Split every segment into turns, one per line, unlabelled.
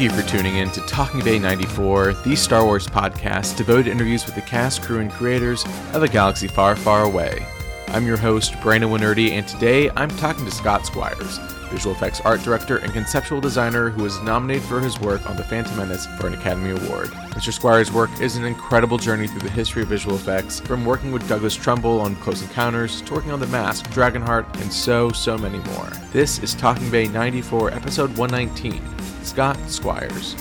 Thank you for tuning in to Talking Bay 94, the Star Wars podcast devoted to interviews with the cast, crew, and creators of a galaxy far, far away. I'm your host, Brandon Wainerdi, and today I'm talking to Scott Squires, visual effects art director and conceptual designer who was nominated for his work on The Phantom Menace for an Academy Award. Mr. Squires' work is an incredible journey through the history of visual effects, from working with Douglas Trumbull on Close Encounters, to working on The Mask, Dragonheart, and so, so many more. This is Talking Bay 94, episode 119. Scott Squires.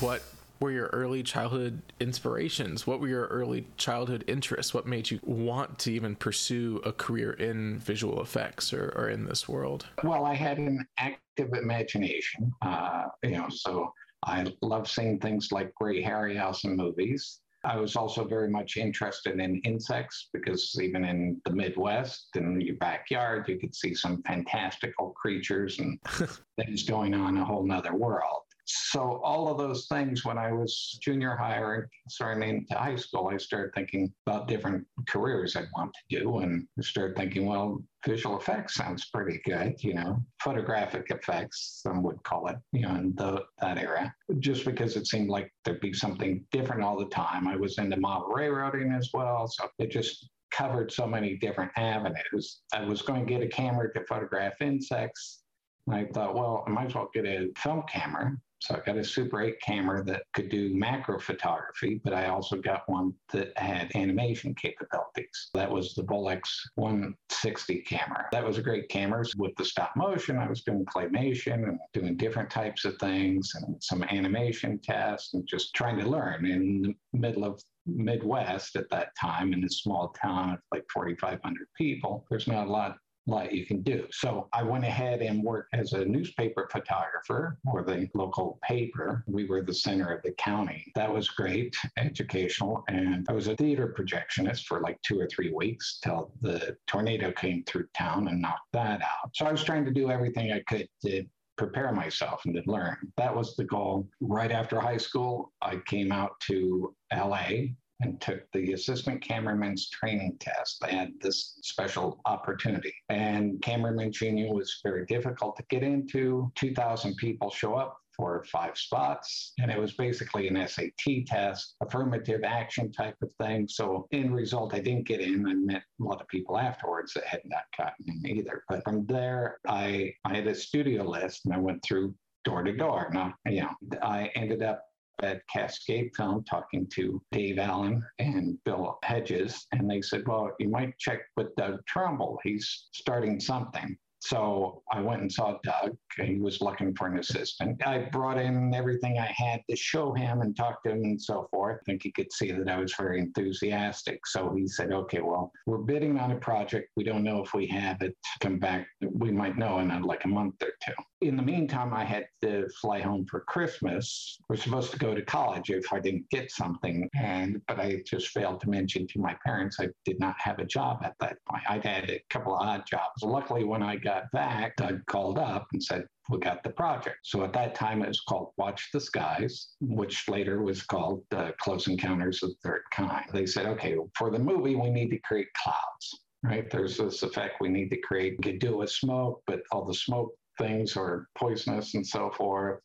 What were your early childhood inspirations? What were your early childhood interests? What made you want to even pursue a career in visual effects or, or in this world?
Well, I had an active imagination, uh, you know, so I love seeing things like Ray Harryhausen movies. I was also very much interested in insects because even in the Midwest, in your backyard, you could see some fantastical creatures and things going on in a whole nother world. So all of those things, when I was junior high or starting into high school, I started thinking about different careers I'd want to do, and started thinking, well, visual effects sounds pretty good, you know, photographic effects, some would call it, you know, in the, that era, just because it seemed like there'd be something different all the time. I was into model railroading as well, so it just covered so many different avenues. I was going to get a camera to photograph insects. I thought, well, I might as well get a film camera so I got a Super 8 camera that could do macro photography, but I also got one that had animation capabilities. That was the Bolex 160 camera. That was a great camera. With the stop motion, I was doing claymation and doing different types of things and some animation tests and just trying to learn in the middle of Midwest at that time in a small town of like 4,500 people. There's not a lot lot you can do. So I went ahead and worked as a newspaper photographer for the local paper. We were the center of the county. That was great, educational. And I was a theater projectionist for like two or three weeks till the tornado came through town and knocked that out. So I was trying to do everything I could to prepare myself and to learn. That was the goal. Right after high school, I came out to LA and took the assistant cameraman's training test. I had this special opportunity. And cameraman junior was very difficult to get into. 2,000 people show up for five spots. And it was basically an SAT test, affirmative action type of thing. So in result, I didn't get in. I met a lot of people afterwards that had not gotten in either. But from there, I, I had a studio list and I went through door to door. Now, you know, I ended up at Cascade Film talking to Dave Allen and Bill Hedges, and they said, Well, you might check with Doug Trumbull. He's starting something. So I went and saw Doug. He was looking for an assistant. I brought in everything I had to show him and talk to him and so forth. I think he could see that I was very enthusiastic. So he said, okay, well, we're bidding on a project. We don't know if we have it. Come back. We might know in uh, like a month or two. In the meantime, I had to fly home for Christmas. We're supposed to go to college if I didn't get something. And but I just failed to mention to my parents I did not have a job at that point. I'd had a couple of odd jobs. Luckily, when I got got back, Doug called up and said, we got the project. So at that time, it was called Watch the Skies, which later was called uh, Close Encounters of the Third Kind. They said, okay, for the movie, we need to create clouds, right? There's this effect we need to create. We could do with smoke, but all the smoke things are poisonous and so forth.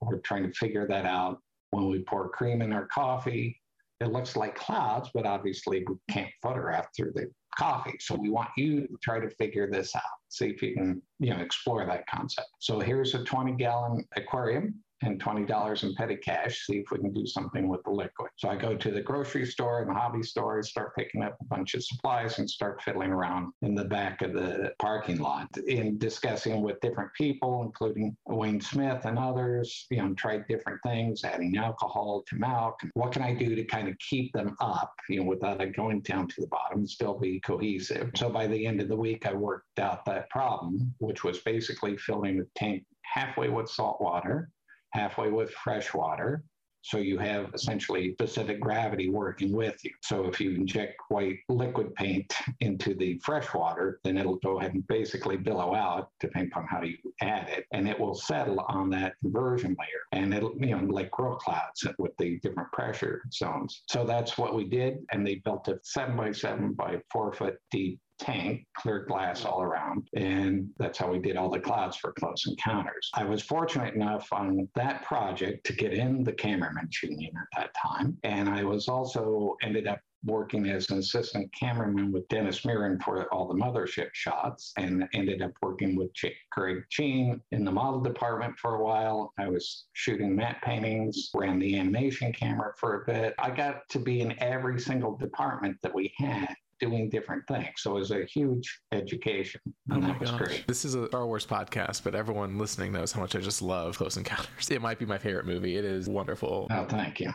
We're trying to figure that out. When we pour cream in our coffee, it looks like clouds, but obviously we can't photograph through the coffee. So we want you to try to figure this out, see if you can, mm. you know, explore that concept. So here's a 20 gallon aquarium and $20 in petty cash, see if we can do something with the liquid. So I go to the grocery store and the hobby store, start picking up a bunch of supplies and start fiddling around in the back of the parking lot in discussing with different people, including Wayne Smith and others, you know, tried different things, adding alcohol to milk. What can I do to kind of keep them up, you know, without it going down to the bottom still be cohesive? So by the end of the week, I worked out that problem, which was basically filling the tank halfway with salt water halfway with fresh water. So you have essentially specific gravity working with you. So if you inject white liquid paint into the fresh water, then it'll go ahead and basically billow out, depending on how you add it, and it will settle on that conversion layer. And it'll, you know, like grow clouds with the different pressure zones. So that's what we did. And they built a seven by seven by four foot deep tank, clear glass all around. And that's how we did all the clouds for Close Encounters. I was fortunate enough on that project to get in the cameraman union at that time. And I was also ended up working as an assistant cameraman with Dennis Muren for all the mothership shots and ended up working with Ch- Greg Jein in the model department for a while. I was shooting matte paintings, ran the animation camera for a bit. I got to be in every single department that we had doing different things. So it was a huge education. Oh and oh that was gosh. great.
This is a Star Wars podcast, but everyone listening knows how much I just love Close Encounters. It might be my favorite movie. It is wonderful.
Oh, thank you.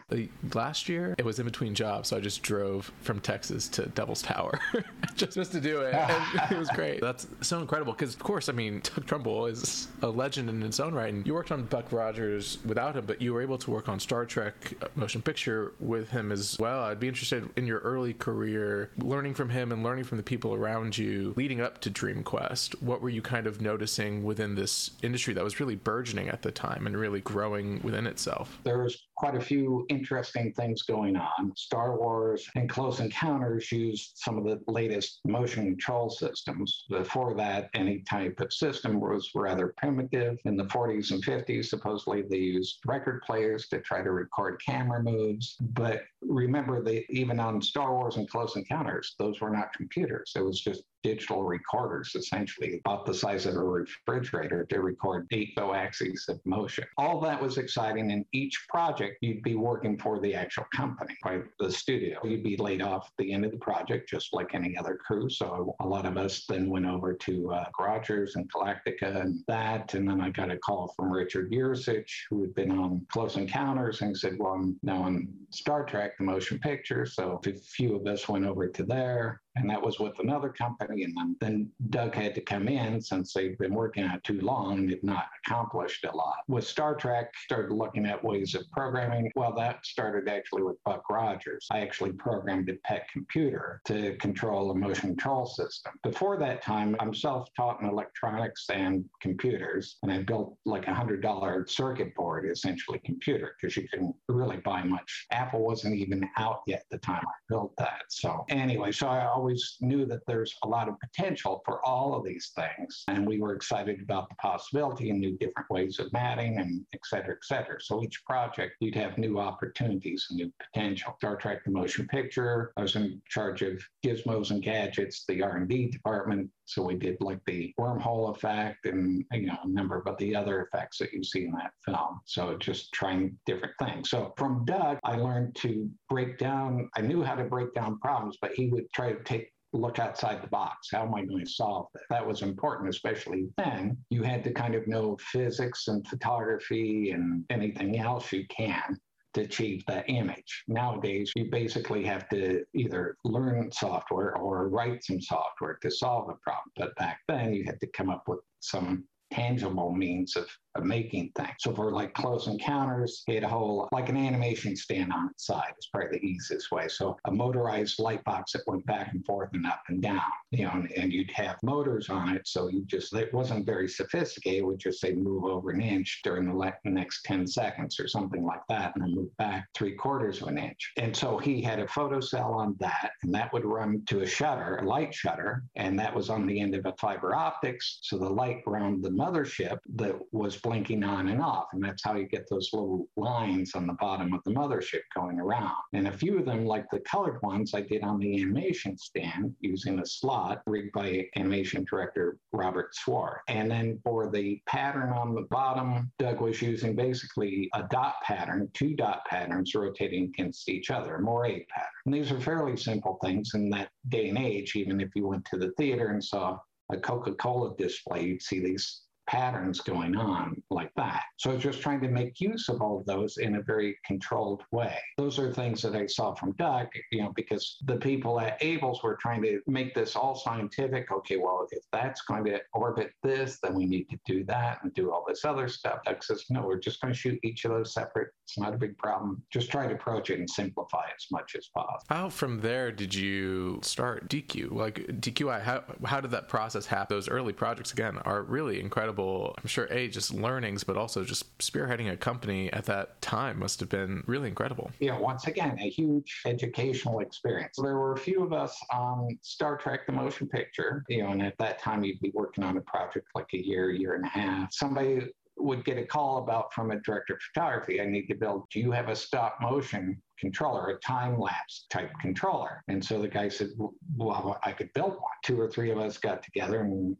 Last year, it was in between jobs, so I just drove from Texas to Devil's Tower just, just to do it. And it was great. That's so incredible because, of course, I mean, Doug Trumbull is a legend in its own right. And you worked on Buck Rogers without him, but you were able to work on Star Trek uh, motion picture with him as well. I'd be interested in your early career learning from him and learning from the people around you leading up to Dream Quest, what were you kind of noticing within this industry that was really burgeoning at the time and really growing within itself?
There was quite a few interesting things going on. Star Wars and Close Encounters used some of the latest motion control systems. Before that, any type of system was rather primitive. In the 40s and 50s, supposedly they used record players to try to record camera moves. But remember, they, even on Star Wars and Close Encounters, those were not computers. It was just digital recorders, essentially about the size of a refrigerator to record eight axes of motion. All that was exciting. In each project, you'd be working for the actual company, right? The studio. You'd be laid off at the end of the project, just like any other crew. So a lot of us then went over to uh, Rogers and Galactica and that. And then I got a call from Richard Yuricich, who had been on Close Encounters, and said, Well, I'm now on Star Trek, the motion picture. So a few of us went over to there and that was with another company. And then, Doug had to come in since they'd been working on it too long and had not accomplished a lot. With Star Trek, started looking at ways of programming. Well, that started actually with Buck Rogers. I actually programmed a PET computer to control a motion control system. Before that time, I'm self-taught in electronics and computers, and I built like a hundred dollar circuit board, essentially computer, because you couldn't really buy much. Apple wasn't even out yet the time I built that. So anyway, so I always knew that there's a lot of potential for all of these things. And we were excited about the possibility and new different ways of matting and et cetera, et cetera. So each project, you'd have new opportunities and new potential. Star Trek the motion picture, I was in charge of gizmos and gadgets, the R&D department. So we did like the wormhole effect and you know a number of the other effects that you see in that film. So just trying different things. So from Doug, I learned to break down. I knew how to break down problems, but he would try to take look outside the box. How am I going to solve that? That was important, especially then. You had to kind of know physics and photography and anything else you can to achieve that image. Nowadays, you basically have to either learn software or write some software to solve a problem. But back then, you had to come up with some tangible means of of making things. So for like close encounters, he had a whole like an animation stand on its side is probably the easiest way. So a motorized light box that went back and forth and up and down, you know, and, and you'd have motors on it. So you just it wasn't very sophisticated. It would just say move over an inch during the le- next 10 seconds or something like that, and then move back three quarters of an inch. And so he had a photocell on that, and that would run to a shutter, a light shutter, and that was on the end of a fiber optics. So the light around the mothership that was blinking on and off. And that's how you get those little lines on the bottom of the mothership going around. And a few of them, like the colored ones, I did on the animation stand using a slot rigged by animation director Robert Swarthe. And then for the pattern on the bottom, Doug was using basically a dot pattern, two dot patterns rotating against each other, a moire pattern. And these are fairly simple things in that day and age, even if you went to the theater and saw a Coca Cola display, you'd see these patterns going on like that. So just trying to make use of all of those in a very controlled way. Those are things that I saw from Doug, you know, because the people at Abel's were trying to make this all scientific. Okay, well, if that's going to orbit this, then we need to do that and do all this other stuff. Doug says, no, we're just going to shoot each of those separate. It's not a big problem. Just try to approach it and simplify as much as possible.
How from there did you start DQ? Like DQI, how, how did that process happen? Those early projects, again, are really incredible incredible. I'm sure a just learnings, but also just spearheading a company at that time must have been really incredible.
Yeah, once again, a huge educational experience. There were a few of us on Star Trek: The Motion Picture, you know, and at that time you'd be working on a project like a year, year and a half. Somebody would get a call about from a director of photography. I need to build, do you have a stop motion controller, a time lapse type controller? And so the guy said, well, I could build one. Two or three of us got together and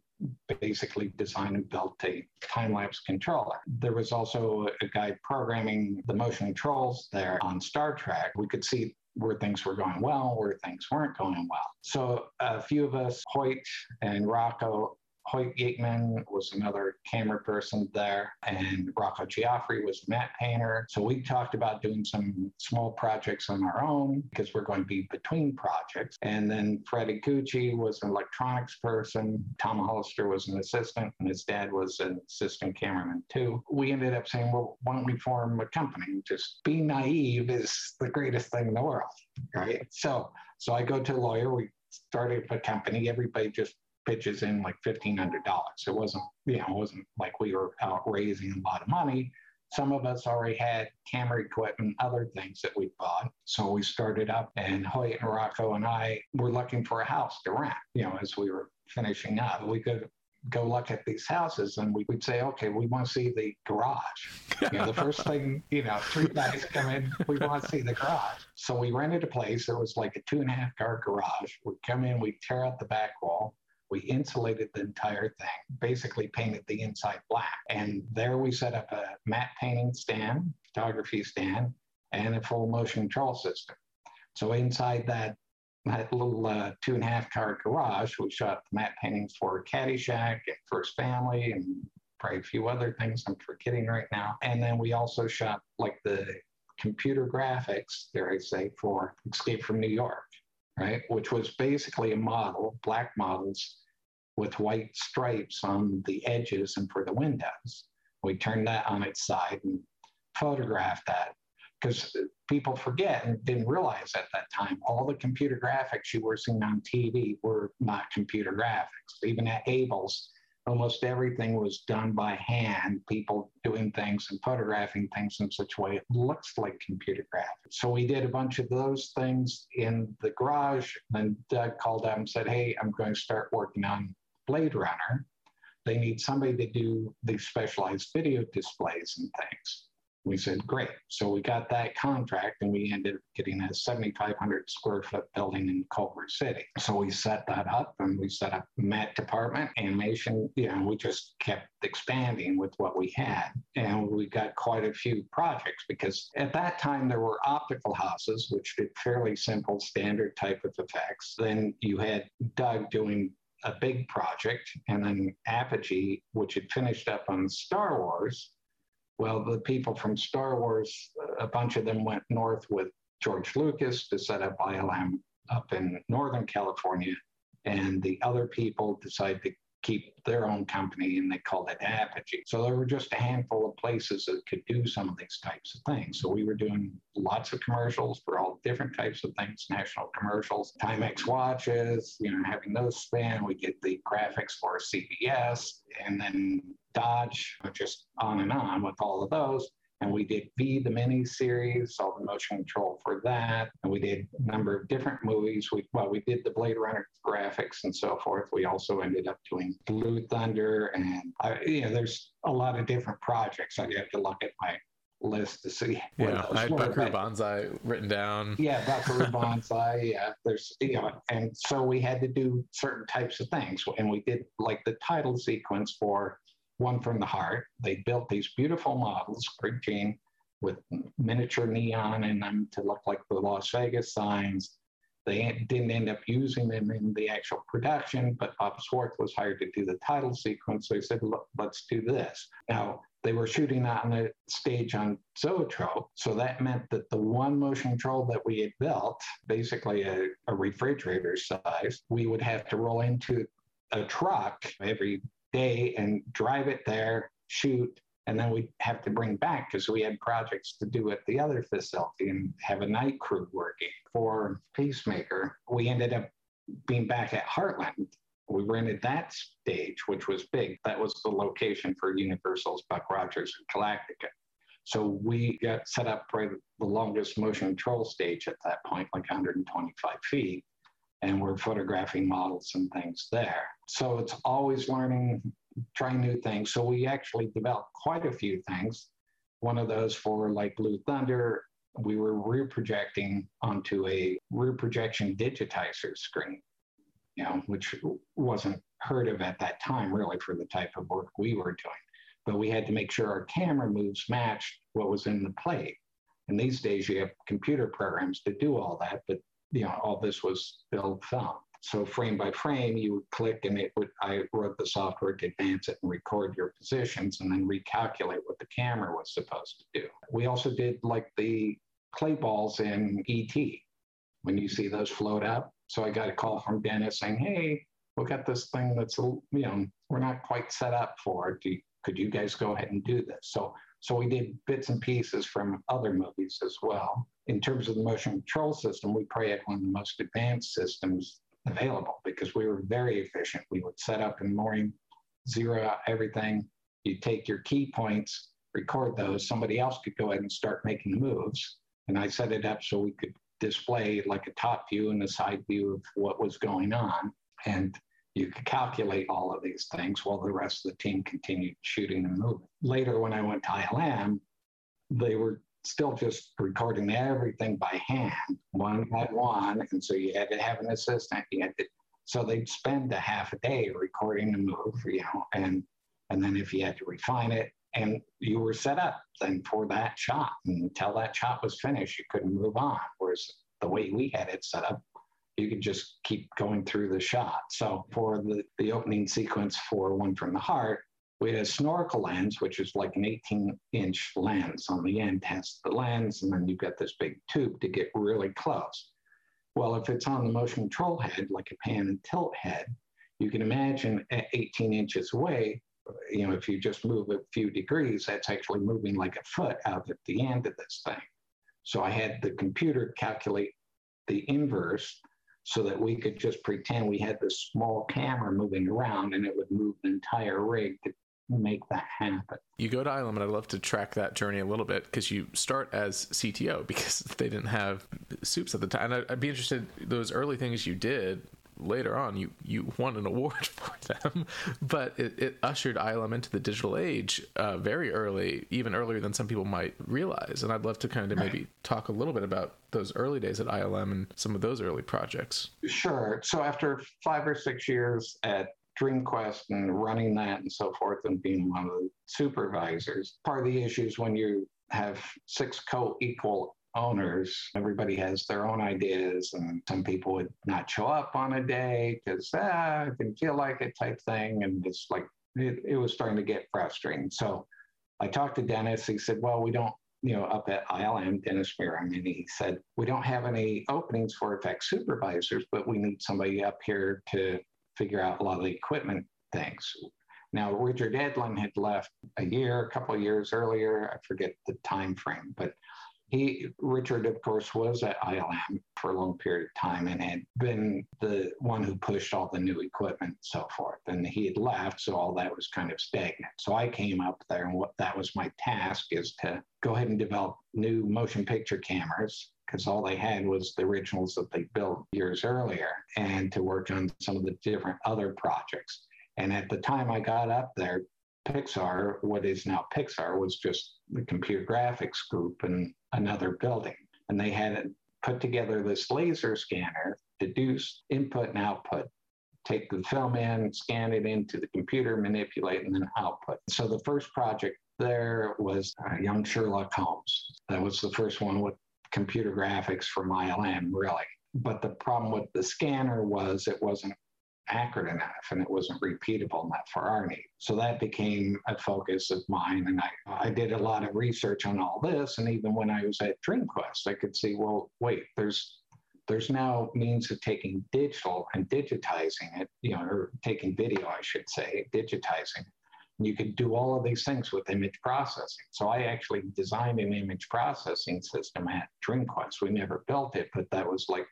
basically designed and built a time lapse controller. There was also a guy programming the motion controls there on Star Trek. We could see where things were going well, where things weren't going well. So a few of us, Hoyt and Rocco, Hoyt Yeatman was another camera person there, and Rocco Gioffre was a matte painter. So we talked about doing some small projects on our own because we're going to be between projects. And then Freddie Iguchi was an electronics person. Tom Hollister was an assistant, and his dad was an assistant cameraman too. We ended up saying, well, why don't we form a company? Just be naive is the greatest thing in the world, right? So, so I go to a lawyer. We started a company. Everybody just pitches in like fifteen hundred dollars. It wasn't, you know, it wasn't like we were out raising a lot of money. Some of us already had camera equipment, other things that we bought. So we started up, and Hoyt and Rocco and I were looking for a house to rent. You know, as we were finishing up, we could go look at these houses and we would say, okay, we want to see the garage. You know, the first thing, you know, three guys come in, we want to see the garage. So we rented a place. It was like a two and a half car garage. We come in, we tear out the back wall, we insulated the entire thing, basically painted the inside black. And there we set up a matte painting stand, photography stand, and a full motion control system. So inside that, that little uh, two and a half car garage, we shot the matte paintings for Caddyshack and First Family and probably a few other things I'm forgetting right now. And then we also shot like the computer graphics, dare I say, for Escape from New York right? Which was basically a model, black models with white stripes on the edges and for the windows. We turned that on its side and photographed that because people forget and didn't realize at that time all the computer graphics you were seeing on TV were not computer graphics. Even at Abel's, almost everything was done by hand, people doing things and photographing things in such a way it looks like computer graphics. So we did a bunch of those things in the garage. And Doug called up and said, Hey, I'm going to start working on Blade Runner. They need somebody to do these specialized video displays and things. We said, great. So we got that contract and we ended up getting a 7,500 square foot building in Culver City. So we set that up and we set up matte department, animation. You know, we just kept expanding with what we had. And we got quite a few projects because at that time there were optical houses, which did fairly simple standard type of effects. Then you had Doug doing a big project, and then Apogee, which had finished up on Star Wars, well, the people from Star Wars, a bunch of them went north with George Lucas to set up ILM up in Northern California. And the other people decided to keep their own company and they called it Apogee. So there were just a handful of places that could do some of these types of things. So we were doing lots of commercials for all different types of things, national commercials, Timex watches, you know, having those span. We get the graphics for CBS and then Dodge, just on and on with all of those. And we did V, the mini series, all the motion control for that. And we did a number of different movies. We, well, we did the Blade Runner graphics and so forth. We also ended up doing Blue Thunder. And, I, you know, there's a lot of different projects. I'd have to look at my list to see.
Yeah, I had Buckaroo Banzai written down.
Yeah, Buckaroo Banzai. Yeah, there's you know, and so we had to do certain types of things, and we did like the title sequence for one from the heart. They built these beautiful models, Greg with miniature neon in them to look like the Las Vegas signs. They didn't end up using them in the actual production, but Bob Swarthe was hired to do the title sequence. So he said, Look, let's do this. Now, they were shooting on a stage on Zoetrope. So that meant that the one motion control that we had built, basically a, a refrigerator size, we would have to roll into a truck every day and drive it there, shoot, and then we have to bring back because we had projects to do at the other facility and have a night crew working for Peacemaker. We ended up being back at Heartland we rented that stage, which was big. That was the location for Universal's Buck Rogers and Galactica. So we got set up for the longest motion control stage at that point, like 125 feet. And we're photographing models and things there. So it's always learning, trying new things. So we actually developed quite a few things. One of those for like Blue Thunder, we were rear projecting onto a rear projection digitizer screen, you know, which wasn't heard of at that time really for the type of work we were doing. But we had to make sure our camera moves matched what was in the plate. And these days you have computer programs to do all that, but you know, all this was build film. So frame by frame, you would click and it would, I wrote the software to advance it and record your positions and then recalculate what the camera was supposed to do. We also did like the clay balls in ET when you see those float up. So I got a call from Dennis saying, Hey, we got this thing that's, you know, we're not quite set up for. Could you guys go ahead and do this? So, so we did bits and pieces from other movies as well. In terms of the motion control system, we probably had one of the most advanced systems available because we were very efficient. We would set up in the morning, zero out everything. You take your key points, record those. Somebody else could go ahead and start making the moves. And I set it up so we could display like a top view and a side view of what was going on. And you could calculate all of these things while the rest of the team continued shooting and moving. Later, when I went to ILM, they were still just recording everything by hand, one by one. And so you had to have an assistant. You had to, so they'd spend a half a day recording the move, you know, and and then if you had to refine it, and you were set up then for that shot. And until that shot was finished, you couldn't move on. Whereas the way we had it set up, you could just keep going through the shot. So for the, the opening sequence for One from the Heart, we had a snorkel lens, which is like an 18 inch lens on the end, has the lens, and then you've got this big tube to get really close. Well, if it's on the motion control head, like a pan and tilt head, you can imagine at 18 inches away, you know, if you just move a few degrees, that's actually moving like a foot out at the end of this thing. So I had the computer calculate the inverse so that we could just pretend we had this small camera moving around and it would move the entire rig to make that happen.
You go to ILM, and I'd love to track that journey a little bit because you start as CTO because they didn't have soups at the time. And I'd be interested those early things you did later on you you won an award for them but it, it ushered ilm into the digital age uh, very early even earlier than some people might realize. And i'd love to kind of right. maybe talk a little bit about those early days at ilm and some of those early projects.
Sure. So after five or six years at dreamquest and running that and so forth and being one of the supervisors part of the issues when you have six co-equal owners. Everybody has their own ideas, and some people would not show up on a day because ah, I didn't feel like it type thing. And it's like it, it was starting to get frustrating. So I talked to Dennis. He said, Well, we don't, you know, up at ILM, Dennis Muren, and he said, We don't have any openings for effects supervisors, but we need somebody up here to figure out a lot of the equipment things. Now, Richard Edlund had left a year, a couple years earlier. I forget the time frame, but he, Richard, of course, was at ILM for a long period of time and had been the one who pushed all the new equipment and so forth. And he had left, so all that was kind of stagnant. So I came up there, and what that was my task is to go ahead and develop new motion picture cameras because all they had was the originals that they built years earlier, and to work on some of the different other projects. And at the time I got up there, Pixar, what is now Pixar, was just the computer graphics group in another building. And they had put together this laser scanner to do input and output, take the film in, scan it into the computer, manipulate, and then output. So the first project there was uh, Young Sherlock Holmes. That was the first one with computer graphics from ILM, really. But the problem with the scanner was it wasn't accurate enough and it wasn't repeatable enough for our need. So that became a focus of mine. And I, I did a lot of research on all this. And even when I was at DreamQuest, I could see, well, wait, there's there's now means of taking digital and digitizing it, you know, or taking video, I should say, digitizing. And you could do all of these things with image processing. So I actually designed an image processing system at DreamQuest. We never built it, but that was like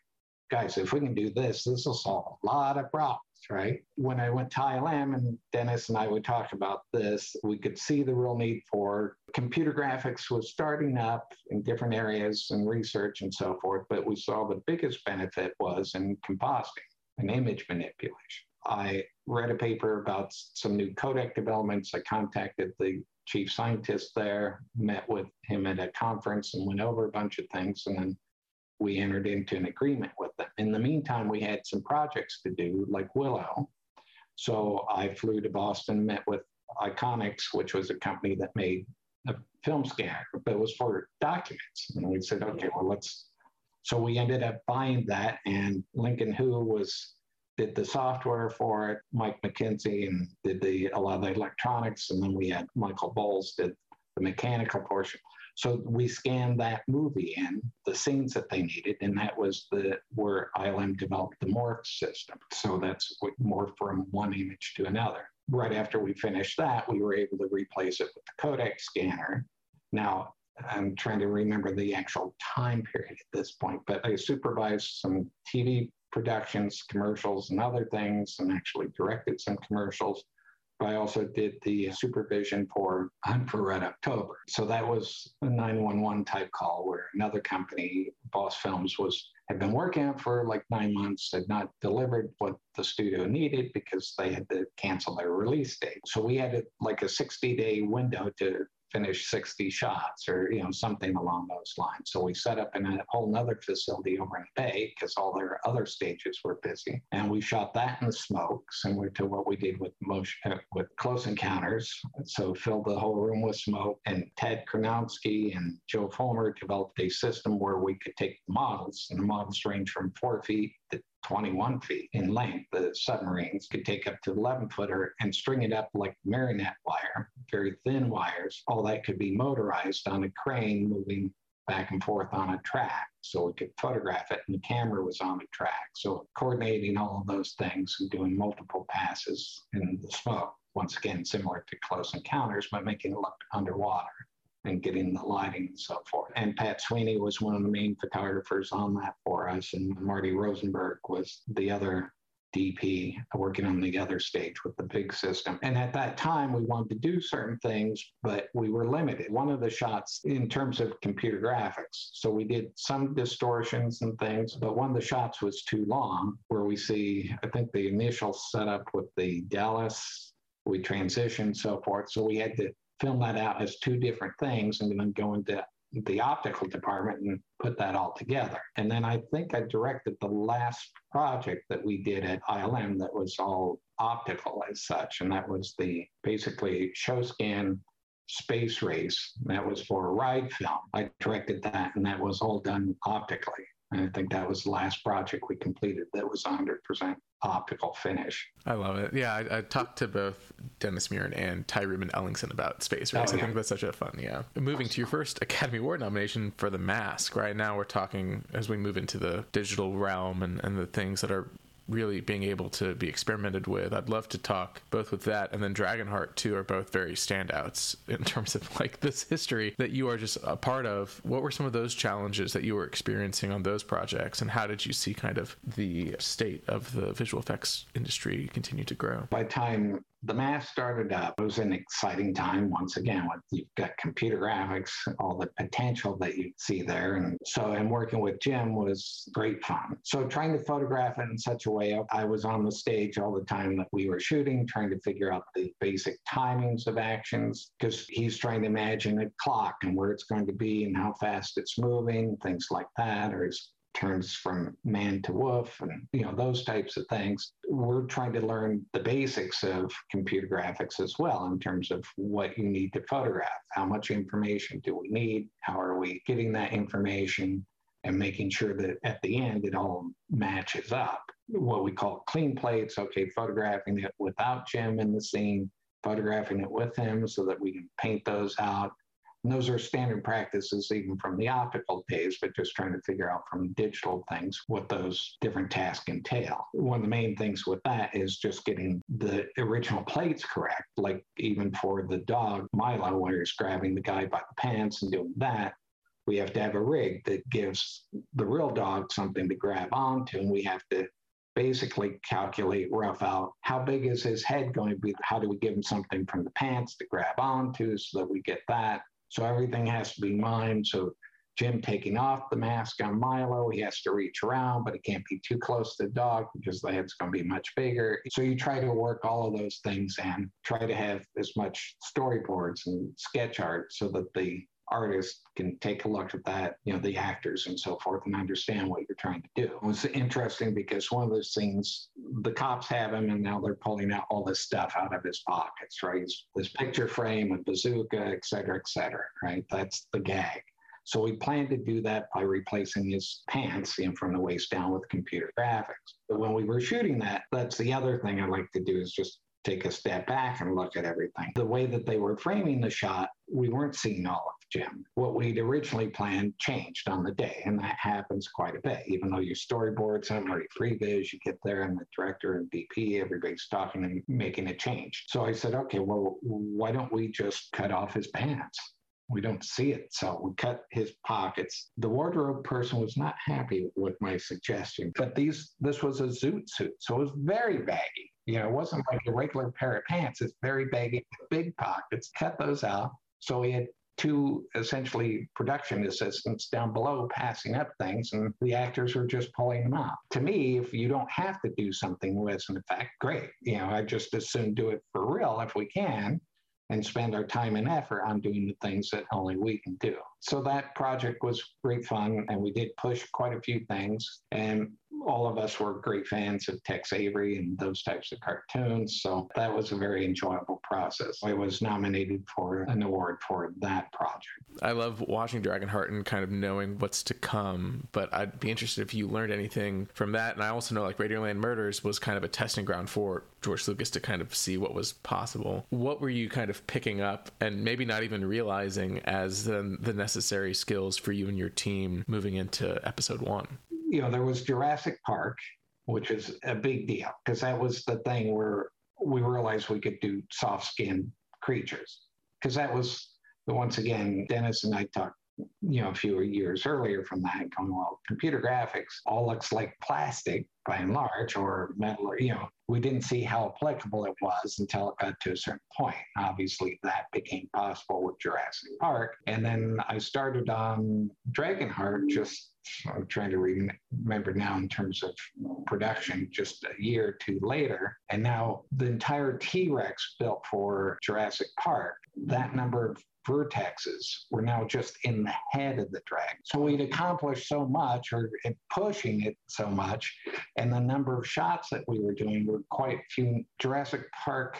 guys, if we can do this, this will solve a lot of problems, right? When I went to ILM and Dennis and I would talk about this, we could see the real need for computer graphics was starting up in different areas and research and so forth, but we saw the biggest benefit was in compositing and image manipulation. I read a paper about some new Kodak developments. I contacted the chief scientist there, met with him at a conference and went over a bunch of things. And then we entered into an agreement with them. In the meantime, we had some projects to do, like Willow. So I flew to Boston, met with Iconics, which was a company that made a film scanner, but it was for documents. And we said, okay, well, let's. So we ended up buying that, and Lincoln Hu was did the software for it. Mike McKenzie and did the a lot of the electronics, and then we had Michael Bolles did the mechanical portion. So we scanned that movie in the scenes that they needed, and that was the where ILM developed the morph system. So that's morph from one image to another. Right after we finished that, we were able to replace it with the Kodak scanner. Now I'm trying to remember the actual time period at this point, but I supervised some TV productions, commercials, and other things, and actually directed some commercials. I also did the supervision for Hunt for Red October. So that was a 911 type call where another company, Boss Films, was had been working on for like nine months, had not delivered what the studio needed because they had to cancel their release date. So we had a, like a 60 day window to finish 60 shots or you know something along those lines. So we set up in a whole nother facility over in bay because all their other stages were busy. And we shot that in smoke similar to what we did with motion uh, with close encounters. So filled the whole room with smoke. And ted kronowski and joe fulmer developed a system where we could take models and the models range from four feet to 21 feet in length. The submarines could take up to 11 footer and string it up like marionette wire, very thin wires. All that could be motorized on a crane moving back and forth on a track. So we could photograph it and the camera was on the track. So coordinating all of those things and doing multiple passes in the smoke. Once again, similar to close encounters, but making it look underwater and getting the lighting and so forth. And Pat Sweeney was one of the main photographers on that for us, and Marty Rosenberg was the other DP working on the other stage with the big system. And at that time, we wanted to do certain things, but we were limited. One of the shots in terms of computer graphics. So we did some distortions and things, but one of the shots was too long, where we see, I think, the initial setup with the Dallas, we transitioned, so forth. So we had to film that out as two different things and then go into the optical department and put that all together. And then I think I directed the last project that we did at ILM that was all optical as such. And that was the basically Showscan space race. That was for a ride film. I directed that and that was all done optically. And I think that was the last project we completed that was 100% optical finish.
I love it. Yeah, I, I talked to both Dennis Muren and Ty Ruben Ellingson about Space Race. Oh, yeah. I think that's such a fun, yeah. Moving to your first Academy Award nomination for The Mask. Right now, we're talking as we move into the digital realm and, and the things that are really being able to be experimented with. I'd love to talk both with that and then Dragonheart too are both very standouts in terms of like this history that you are just a part of. What were some of those challenges that you were experiencing on those projects and how did you see kind of the state of the visual effects industry continue to grow?
By time the mask started up. It was an exciting time once again. You've got computer graphics, all the potential that you see there. And so, and working with Jim was great fun. So, trying to photograph it in such a way, I was on the stage all the time that we were shooting, trying to figure out the basic timings of actions because he's trying to imagine a clock and where it's going to be and how fast it's moving, things like that, or his turns from man to wolf and you know those types of things. We're trying to learn the basics of computer graphics as well in terms of what you need to photograph. How much information do we need? How are we getting that information? And making sure that at the end it all matches up. What we call clean plates okay photographing it without jim in the scene photographing it with him so that we can paint those out and those are standard practices even from the optical days, but just trying to figure out from digital things what those different tasks entail. One of the main things with that is just getting the original plates correct, like even for the dog Milo, where he's grabbing the guy by the pants and doing that. we have to have a rig that gives the real dog something to grab onto, and we have to basically calculate rough out how big is his head going to be how do we give him something from the pants to grab onto so that we get that so everything has to be mimed so Jim taking off the mask on Milo. He has to reach around, but it can't be too close to the dog because the head's going to be much bigger. So you try to work all of those things and try to have as much storyboards and sketch art so that the artist can take a look at that, you know, the actors and so forth, and understand what you're trying to do. It was interesting because one of those things, the cops have him, and now they're pulling out all this stuff out of his pockets, right? His picture frame, and bazooka, et cetera, et cetera, right? That's the gag. So we planned to do that by replacing his pants know, from the waist down with computer graphics. But when we were shooting that, that's the other thing I like to do is just take a step back and look at everything. The way that they were framing the shot, we weren't seeing all of Jim. What we'd originally planned changed on the day, and that happens quite a bit. Even though your storyboards have already previs, you get there and the director and DP, everybody's talking and making a change. So I said, okay, well, why don't we just cut off his pants? we don't see it. So we cut his pockets. The wardrobe person was not happy with my suggestion, but these this was a zoot suit, so it was very baggy. You know, it wasn't like a regular pair of pants. It's very baggy, big pockets. Cut those out. So we had two essentially production assistants down below passing up things and the actors were just pulling them out. To me, if you don't have to do something with an effect, great. You know, I just as soon do it for real if we can and spend our time and effort on doing the things that only we can do. So that project was great fun, and we did push quite a few things. And all of us were great fans of Tex Avery and those types of cartoons. So that was a very enjoyable process. I was nominated for an award for that project.
I love watching Dragonheart and kind of knowing what's to come, but I'd be interested if you learned anything from that. And I also know like Radioland Murders was kind of a testing ground for George Lucas to kind of see what was possible. What were you kind of picking up and maybe not even realizing as the, the necessary skills for you and your team moving into episode one?
You know, there was Jurassic Park, which is a big deal because that was the thing where we realized we could do soft skinned creatures. Because that was, once again, Dennis and I talked, you know, a few years earlier from that, going, well, computer graphics all looks like plastic by and large or metal, or, you know, we didn't see how applicable it was until it got to a certain point. Obviously, that became possible with Jurassic Park. And then I started on Dragonheart just I'm trying to remember now in terms of production, just a year or two later. And now the entire T Rex built for Jurassic Park, that number of vertexes were now just in the head of the dragon. So we'd accomplished so much or pushing it so much, and the number of shots that we were doing were quite few. Jurassic Park,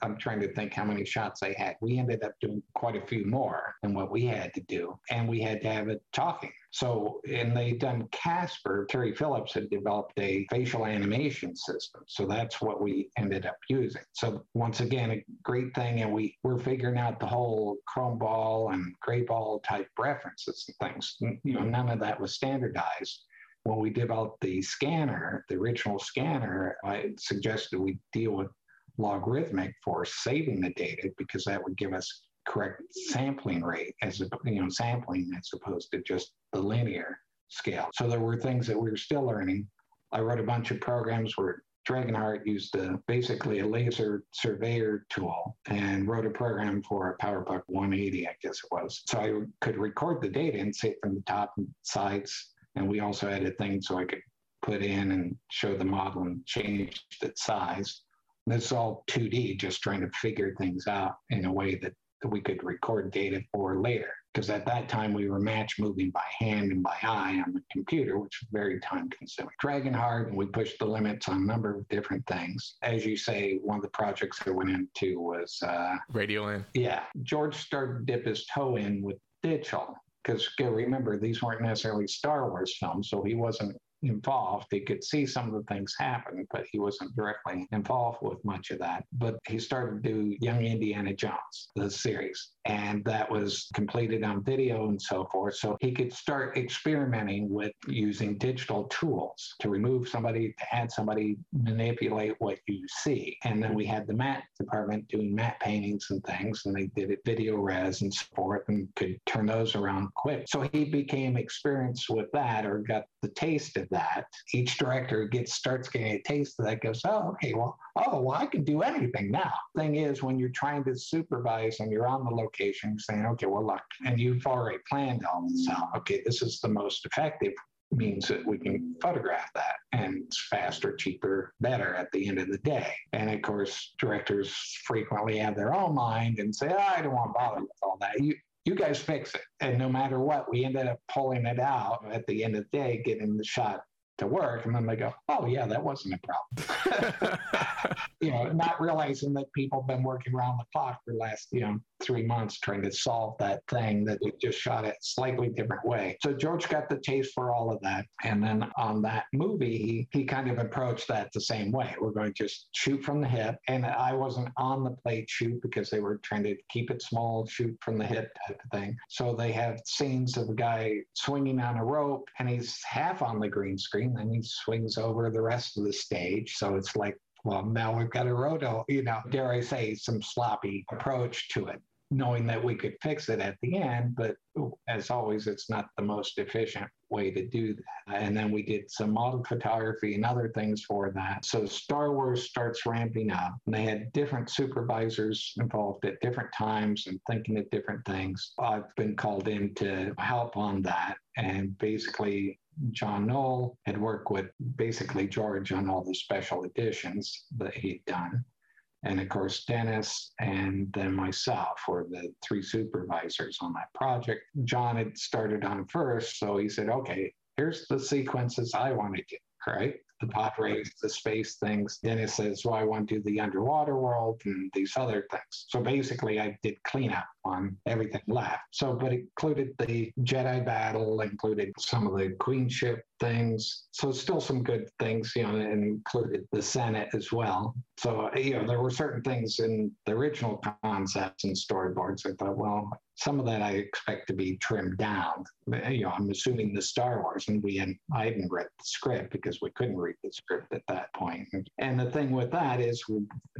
I'm trying to think how many shots they had. We ended up doing quite a few more than what we had to do, and we had to have it talking. So, and they done Casper. Cary Phillips had developed a facial animation system. So that's what we ended up using. So once again, a great thing. And we we're figuring out the whole chrome ball and gray ball type references and things. You know, none of that was standardized. When we developed the scanner, the original scanner, I suggested we deal with logarithmic for saving the data because that would give us correct sampling rate as a, you know sampling as opposed to just the linear scale. So there were things that we were still learning. I wrote a bunch of programs where Dragonheart used a, basically a laser surveyor tool and wrote a program for a PowerBook 180, I guess it was. So I could record the data and see it from the top sides. And we also had a thing so I could put in and show the model and change its size. This is all 2D, just trying to figure things out in a way that that we could record data for later. Because at that time we were match moving by hand and by eye on the computer, which was very time consuming. Dragonheart, and we pushed the limits on a number of different things. As you say, one of the projects I went into was uh,
Radioland.
Yeah. George started to dip his toe in with digital because remember these weren't necessarily Star Wars films, so he wasn't involved. He could see some of the things happen, but he wasn't directly involved with much of that. But he started to do Young Indiana Jones, the series, and that was completed on video and so forth. So he could start experimenting with using digital tools to remove somebody, to add somebody, manipulate what you see. And then we had the matte department doing matte paintings and things, and they did it video res and so forth and could turn those around quick. So he became experienced with that or got the taste of that. Each director gets starts getting a taste of that, goes, oh, okay, well, oh, well, I can do anything now. Thing is, when you're trying to supervise and you're on the location, saying, okay, well, look, and you've already planned all this out. Okay, this is the most effective means that we can photograph that and it's faster, cheaper, better at the end of the day. And of course, directors frequently have their own mind and say, oh, I don't want to bother with all that. You, you guys fix it. And no matter what, we ended up pulling it out at the end of the day, getting the shot to work. And then they go, oh, yeah, that wasn't a problem. you know, not realizing that people have been working around the clock for the last, you know, three months trying to solve that thing that we just shot it slightly different way. So George got the taste for all of that. And then on that movie, he, he kind of approached that the same way. We're going to just shoot from the hip. And I wasn't on the plate shoot because they were trying to keep it small, shoot from the hip type of thing. So they have scenes of a guy swinging on a rope and he's half on the green screen. Then he swings over the rest of the stage. So it's like well, now we've got a roto, you know, dare I say, some sloppy approach to it knowing that we could fix it at the end. But as always, it's not the most efficient way to do that. And then we did some model photography and other things for that. So Star Wars starts ramping up. And they had different supervisors involved at different times and thinking of different things. I've been called in to help on that. And basically, John Knoll had worked with basically George on all the special editions that he'd done. And of course, Dennis and then myself were the three supervisors on that project. John had started on first, so he said, okay, here's the sequences I want to do, right? The pod race, the space things. Dennis says, well, I want to do the underwater world and these other things. So basically, I did cleanup on everything left. So, but it included the Jedi battle, included some of the queenship things. So still some good things, you know, and included the Senate as well. So, you know, there were certain things in the original concepts and storyboards. I thought, well, some of that I expect to be trimmed down. You know, I'm assuming the Star Wars, and we hadn't, I hadn't read the script because we couldn't read the script at that point. And the thing with that is,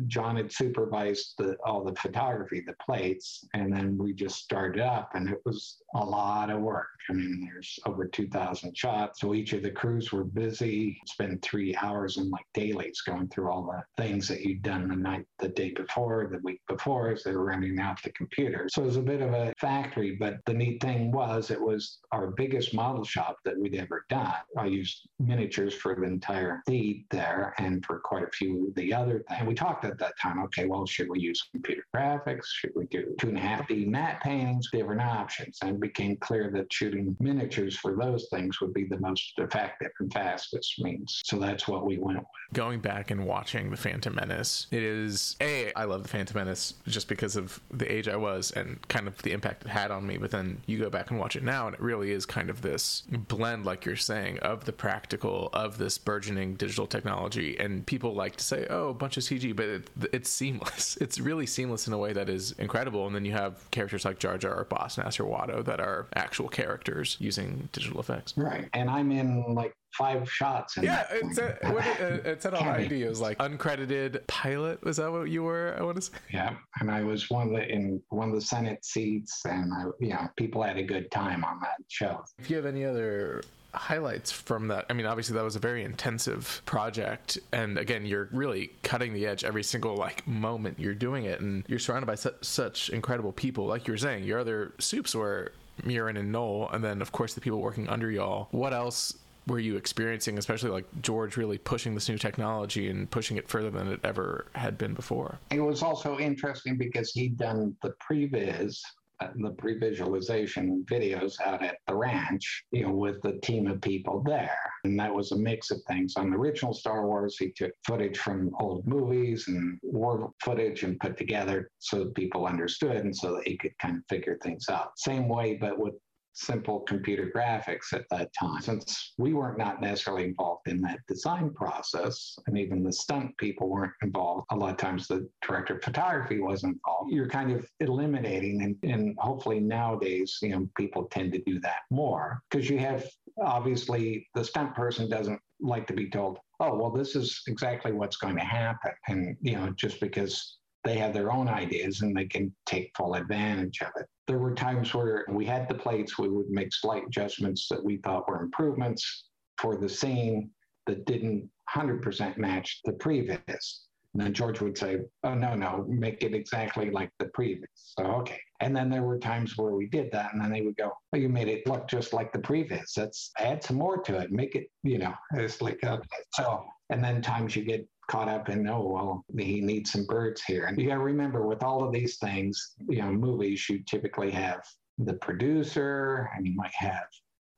John had supervised the, all the photography, the plates, and then we just started up, and it was a lot of work. I mean, there's over 2,000 shots, so each each of the crews were busy. Spend three hours in like dailies going through all the things that you'd done the night, the day before, the week before, as they were running out the computer. So it was a bit of a factory, but the neat thing was it was our biggest model shop that we'd ever done. I used miniatures for the entire Theed there and for quite a few of the other things. We talked at that time, okay, well, should we use computer graphics? Should we do two and a half D matte paintings? Different options. And it became clear that shooting miniatures for those things would be the most effective and fastest means. So that's what we went with.
Going back and watching The Phantom Menace, it is A, I love The Phantom Menace just because of the age I was and kind of the impact it had on me. But then you go back and watch it now, and it really is kind of this blend, like you're saying, of the practical, of this burgeoning digital technology. And people like to say, oh, a bunch of CG, but it, it's seamless. It's really seamless in a way that is incredible. And then you have characters like Jar Jar or Boss Nass or Watto that are actual characters using digital effects.
Right. And I'm in like five shots.
yeah, it's a, what it, it said on ID. It was like uncredited pilot. Was that what you were? I want to say.
Yeah, and I was one of the in one of the Senate seats, and I, you know, people had a good time on that show.
If you have any other highlights from that. I mean, obviously that was a very intensive project, and again, you're really cutting the edge every single like moment you're doing it, and you're surrounded by su- such incredible people. Like you were saying, your other soups were Muren and Knoll, and then of course the people working under y'all. What else were you experiencing, especially like George really pushing this new technology and pushing it further than it ever had been before?
It was also interesting because he'd done the previs uh, the pre-visualization videos out at the ranch, you know, with the team of people there. And that was a mix of things. On the original Star Wars, he took footage from old movies and war footage and put together so people understood and so that he could kind of figure things out. Same way, but with simple computer graphics at that time. Since we weren't not necessarily involved in that design process, and even the stunt people weren't involved, a lot of times the director of photography was involved. You're kind of eliminating, and, and hopefully nowadays, you know, people tend to do that more because you have obviously the stunt person doesn't like to be told, oh, well, this is exactly what's going to happen. And, you know, just because they have their own ideas and they can take full advantage of it. There were times where we had the plates, we would make slight adjustments that we thought were improvements for the scene that didn't 100% match the previous. And then George would say, Oh, no, no, make it exactly like the previous. So, okay. And then there were times where we did that. And then they would go, Oh, you made it look just like the previous. Let's add some more to it. Make it, you know, it's like, okay. So, and then times you get caught up in, oh, well, he needs some birds here. And you got to remember with all of these things, you know, movies, you typically have the producer and you might have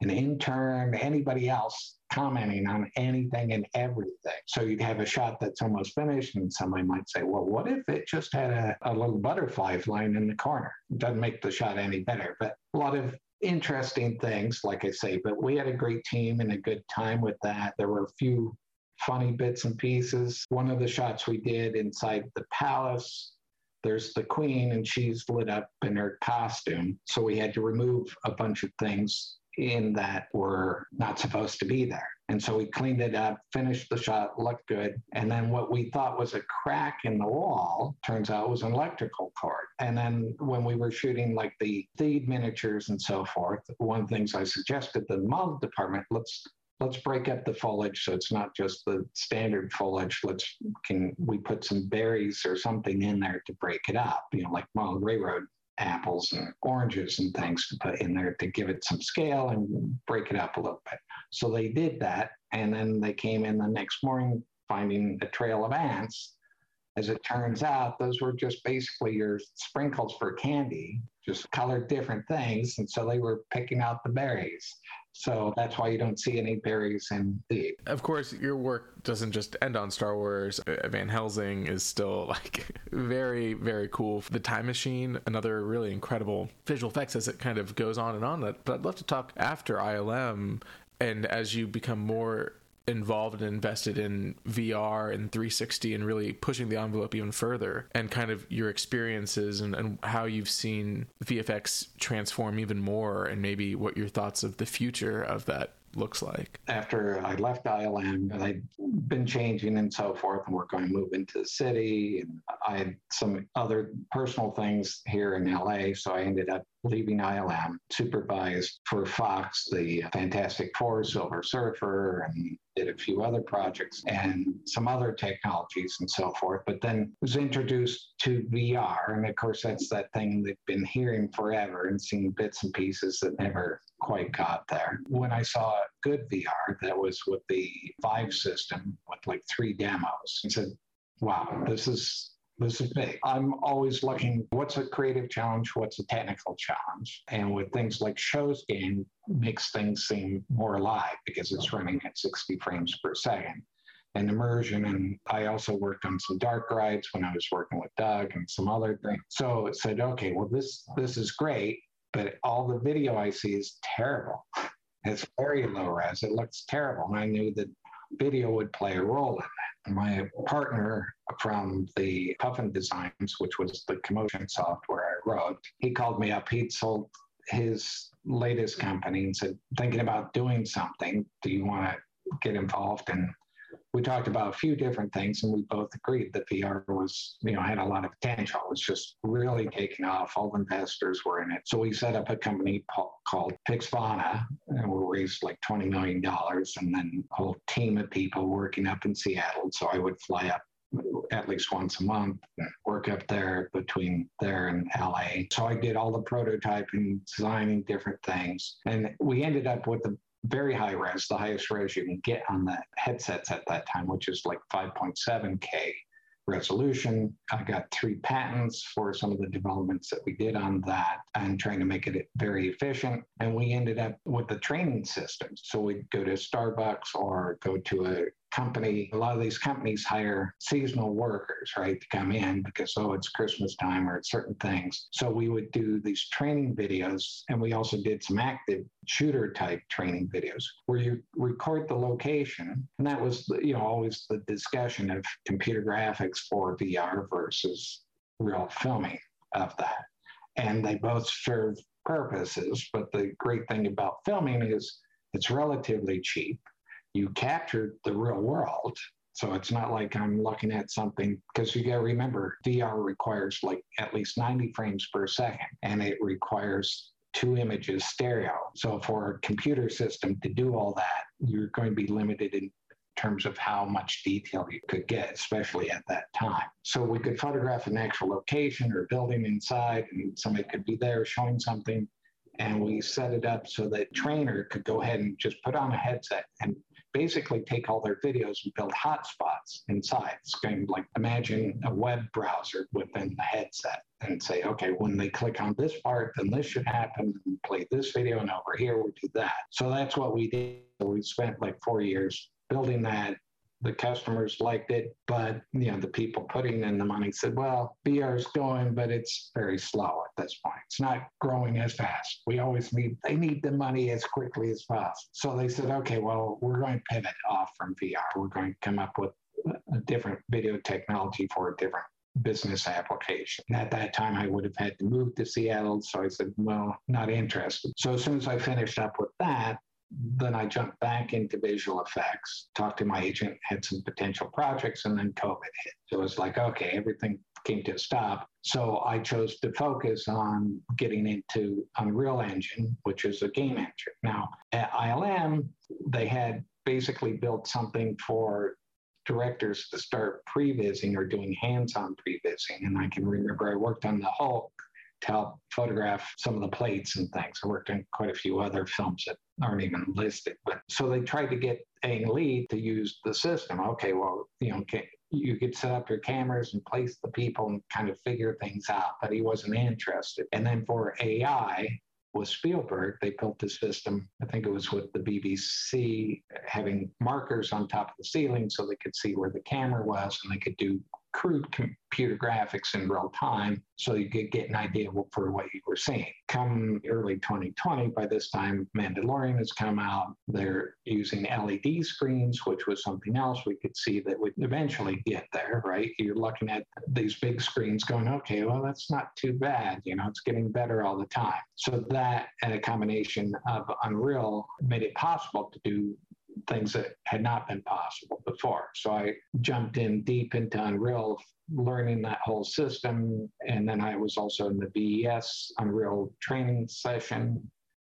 an intern, anybody else commenting on anything and everything. So you'd have a shot that's almost finished, and somebody might say, Well, what if it just had a, a little butterfly flying in the corner? Doesn't make the shot any better, but a lot of interesting things, like I say. But we had a great team and a good time with that. There were a few funny bits and pieces. One of the shots we did inside the palace there's the queen and she's lit up in her costume. So we had to remove a bunch of things in that were not supposed to be there. And so we cleaned it up, finished the shot, looked good. And then what we thought was a crack in the wall turns out was an electrical cord. And then when we were shooting like the Theed miniatures and so forth, one of the things I suggested the model department, let's let's break up the foliage so it's not just the standard foliage. Let's can we put some berries or something in there to break it up, you know, like Marlin Railroad apples and oranges and things to put in there to give it some scale and break it up a little bit. So they did that. And then they came in the next morning finding a trail of ants. As it turns out, those were just basically your sprinkles for candy, just colored different things. And so they were picking out the berries. So that's why you don't see any berries in the.
Of course, your work doesn't just end on Star Wars. Uh, Van Helsing is still like very, very cool. The Time Machine, another really incredible visual effects as it kind of goes on and on. But I'd love to talk after ILM and as you become more involved and invested in VR and 360 and really pushing the envelope even further and kind of your experiences and, and how you've seen VFX transform even more and maybe what your thoughts of the future of that looks like.
After I left ILM, I'd been changing and so forth, and we're going to move into the city. And I had some other personal things here in LA, so I ended up leaving ILM, supervised for Fox the Fantastic Four, Silver Surfer, and did a few other projects and some other technologies and so forth. But then was introduced to VR, and of course that's that thing they've been hearing forever and seeing bits and pieces that never quite got there. When I saw good VR, that was with the Vive system with like three demos, and said, "Wow, this is this is big. I'm always looking what's a creative challenge, what's a technical challenge. And with things like Showscan makes things seem more alive because it's running at 60 frames per second. And immersion, and I also worked on some dark rides when I was working with Doug and some other things. So it said, okay, well this this is great, but all the video I see is terrible. It's very low res. It looks terrible. And I knew that video would play a role in that. My partner from the Puffin Designs, which was the commotion software I wrote, he called me up. He'd sold his latest company and said, thinking about doing something. Do you want to get involved? And we talked about a few different things and we both agreed that VR was, you know, had a lot of potential. It was just really taking off. All investors were in it. So we set up a company called Pixvana and we raised like $20 million and then a whole team of people working up in Seattle. So I would fly up at least once a month, work up there between there and LA. So I did all the prototyping, designing different things. And we ended up with a very high res, the highest res you can get on the headsets at that time, which is like 5.7K resolution. I got three patents for some of the developments that we did on that and trying to make it very efficient. And we ended up with the training systems. So we'd go to Starbucks or go to a company, a lot of these companies hire seasonal workers, right, to come in because, oh, it's Christmas time or it's certain things. So we would do these training videos and we also did some active shooter type training videos where you record the location. And that was, you know, always the discussion of computer graphics for VR versus real filming of that. And they both serve purposes. But the great thing about filming is it's relatively cheap you captured the real world. So it's not like I'm looking at something because you got to remember VR requires like at least 90 frames per second and it requires two images stereo. So for a computer system to do all that, you're going to be limited in terms of how much detail you could get, especially at that time. So we could photograph an actual location or building inside, and somebody could be there showing something. And we set it up so that trainer could go ahead and just put on a headset and basically take all their videos and build hotspots inside. It's kind of like imagine a web browser within the headset and say, okay, when they click on this part, then this should happen and play this video, and over here we do that. So that's what we did. We spent like four years building that the customers liked it, but you know the people putting in the money said, "Well, VR is going, but it's very slow at this point. It's not growing as fast. We always need they need the money as quickly as possible." So they said, "Okay, well, we're going to pivot off from VR. We're going to come up with a different video technology for a different business application. And at that time, I would have had to move to Seattle. So I said, well, not interested. So as soon as I finished up with that, then I jumped back into visual effects, talked to my agent, had some potential projects, and then COVID hit. So it was like, okay, everything came to a stop. So I chose to focus on getting into Unreal Engine, which is a game engine. Now, at ILM, they had basically built something for directors to start prevising or doing hands-on prevising. And I can remember I worked on the Hulk to help photograph some of the plates and things. I worked on quite a few other films that aren't even listed. But so they tried to get Ang Lee to use the system. Okay, well, you know, you could set up your cameras and place the people and kind of figure things out, but he wasn't interested. And then for AI, with Spielberg, they built the system. I think it was with the BBC having markers on top of the ceiling so they could see where the camera was and they could do crude computer graphics in real time so you could get an idea for what you were seeing. Come early 2020, by this time, Mandalorian has come out. They're using LED screens, which was something else we could see that would eventually get there, right? You're looking at these big screens going, okay, well, that's not too bad. You know, it's getting better all the time. So that and a combination of Unreal made it possible to do things that had not been possible before. So I jumped in deep into Unreal, learning that whole system. And then I was also in the BES Unreal training session.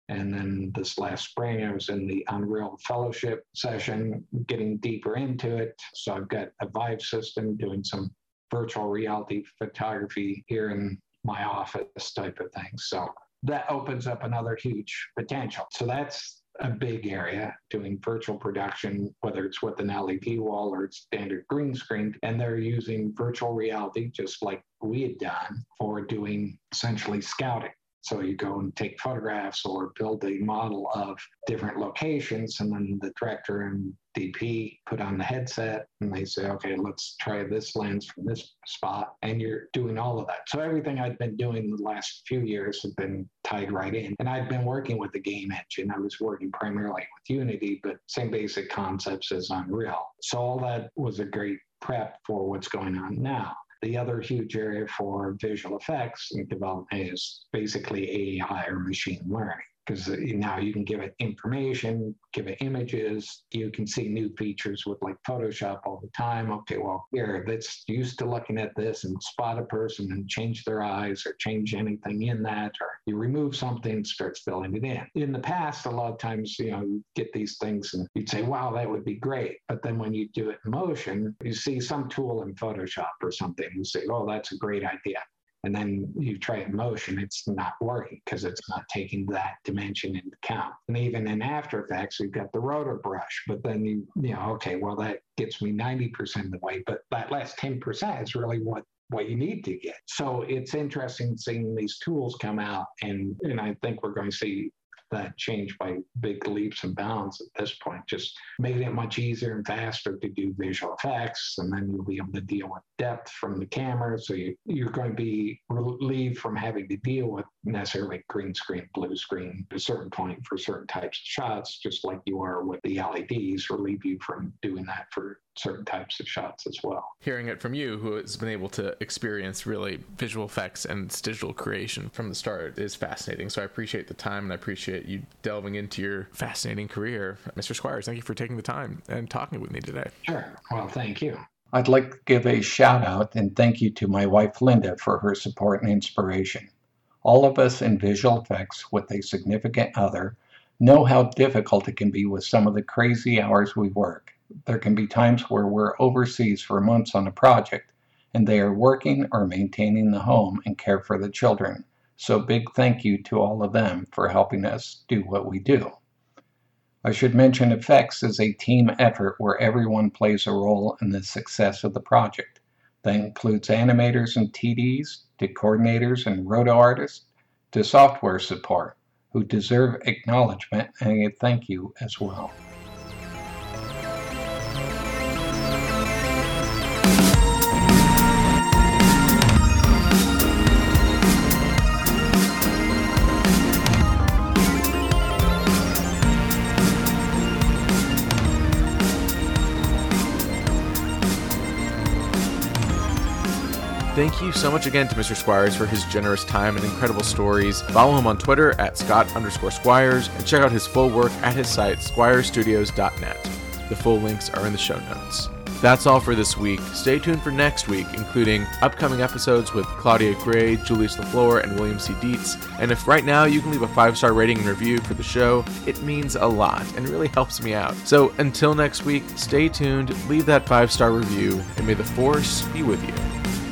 And then this last spring, I was in the Unreal Fellowship session, getting deeper into it. So I've got a Vive system doing some virtual reality photography here in my office type of thing. So that opens up another huge potential. So that's a big area doing virtual production, whether it's with an LED wall or it's standard green screen. And they're using virtual reality, just like we had done, for doing essentially scouting. So you go and take photographs or build a model of different locations, and then the director and DP put on the headset and they say, okay, let's try this lens from this spot. And you're doing all of that. So everything I'd been doing the last few years had been tied right in. And I'd been working with the game engine. I was working primarily with Unity, but same basic concepts as Unreal. So all that was a great prep for what's going on now. The other huge area for visual effects development is basically AI or machine learning because uh, now you can give it information, give it images. You can see new features with like Photoshop all the time. Okay, well, here, that's used to looking at this and spot a person and change their eyes or change anything in that, or you remove something, starts filling it in. In the past, a lot of times, you know, you get these things and you'd say, wow, that would be great. But then when you do it in motion, you see some tool in Photoshop or something, you say, oh, that's a great idea and then you try it in motion, it's not working because it's not taking that dimension into account. And even in After Effects, we've got the Roto Brush, but then you, you know, okay, well, that gets me 90% of the way, but that last 10% is really what what you need to get. So it's interesting seeing these tools come out, and and I think we're going to see
that change by big leaps and bounds at this point, just making it much easier and faster to do visual effects. And then you'll be able to deal with depth from the camera. So you, you're going to be relieved from having to deal with necessarily green screen, blue screen at a certain point for certain types of shots, just like you are with the LEDs, relieve you from doing that for certain types of shots as well.
Hearing it from you, who has been able to experience really visual effects and digital creation from the start, is fascinating. So I appreciate the time and I appreciate you delving into your fascinating career. Mr. Squires, thank you for taking the time and talking with me today.
Sure. Well, thank you.
I'd like to give a shout out and thank you to my wife Linda for her support and inspiration. All of us in visual effects with a significant other know how difficult it can be with some of the crazy hours we work. There can be times where we're overseas for months on a project and they are working or maintaining the home and care for the children. So, big thank you to all of them for helping us do what we do. I should mention effects is a team effort where everyone plays a role in the success of the project. That includes animators and TDs, to coordinators and roto artists, to software support, who deserve acknowledgement and a thank you as well.
Thank you so much again to Mr. Squires for his generous time and incredible stories. Follow him on Twitter at Scott underscore Squires and check out his full work at his site, squirestudios.net. The full links are in the show notes. That's all for this week. Stay tuned for next week, including upcoming episodes with Claudia Gray, Julius LaFleur, and William C. Dietz. And if right now you can leave a five star rating and review for the show, it means a lot and really helps me out. So until next week, stay tuned, leave that five star review, and may the force be with you.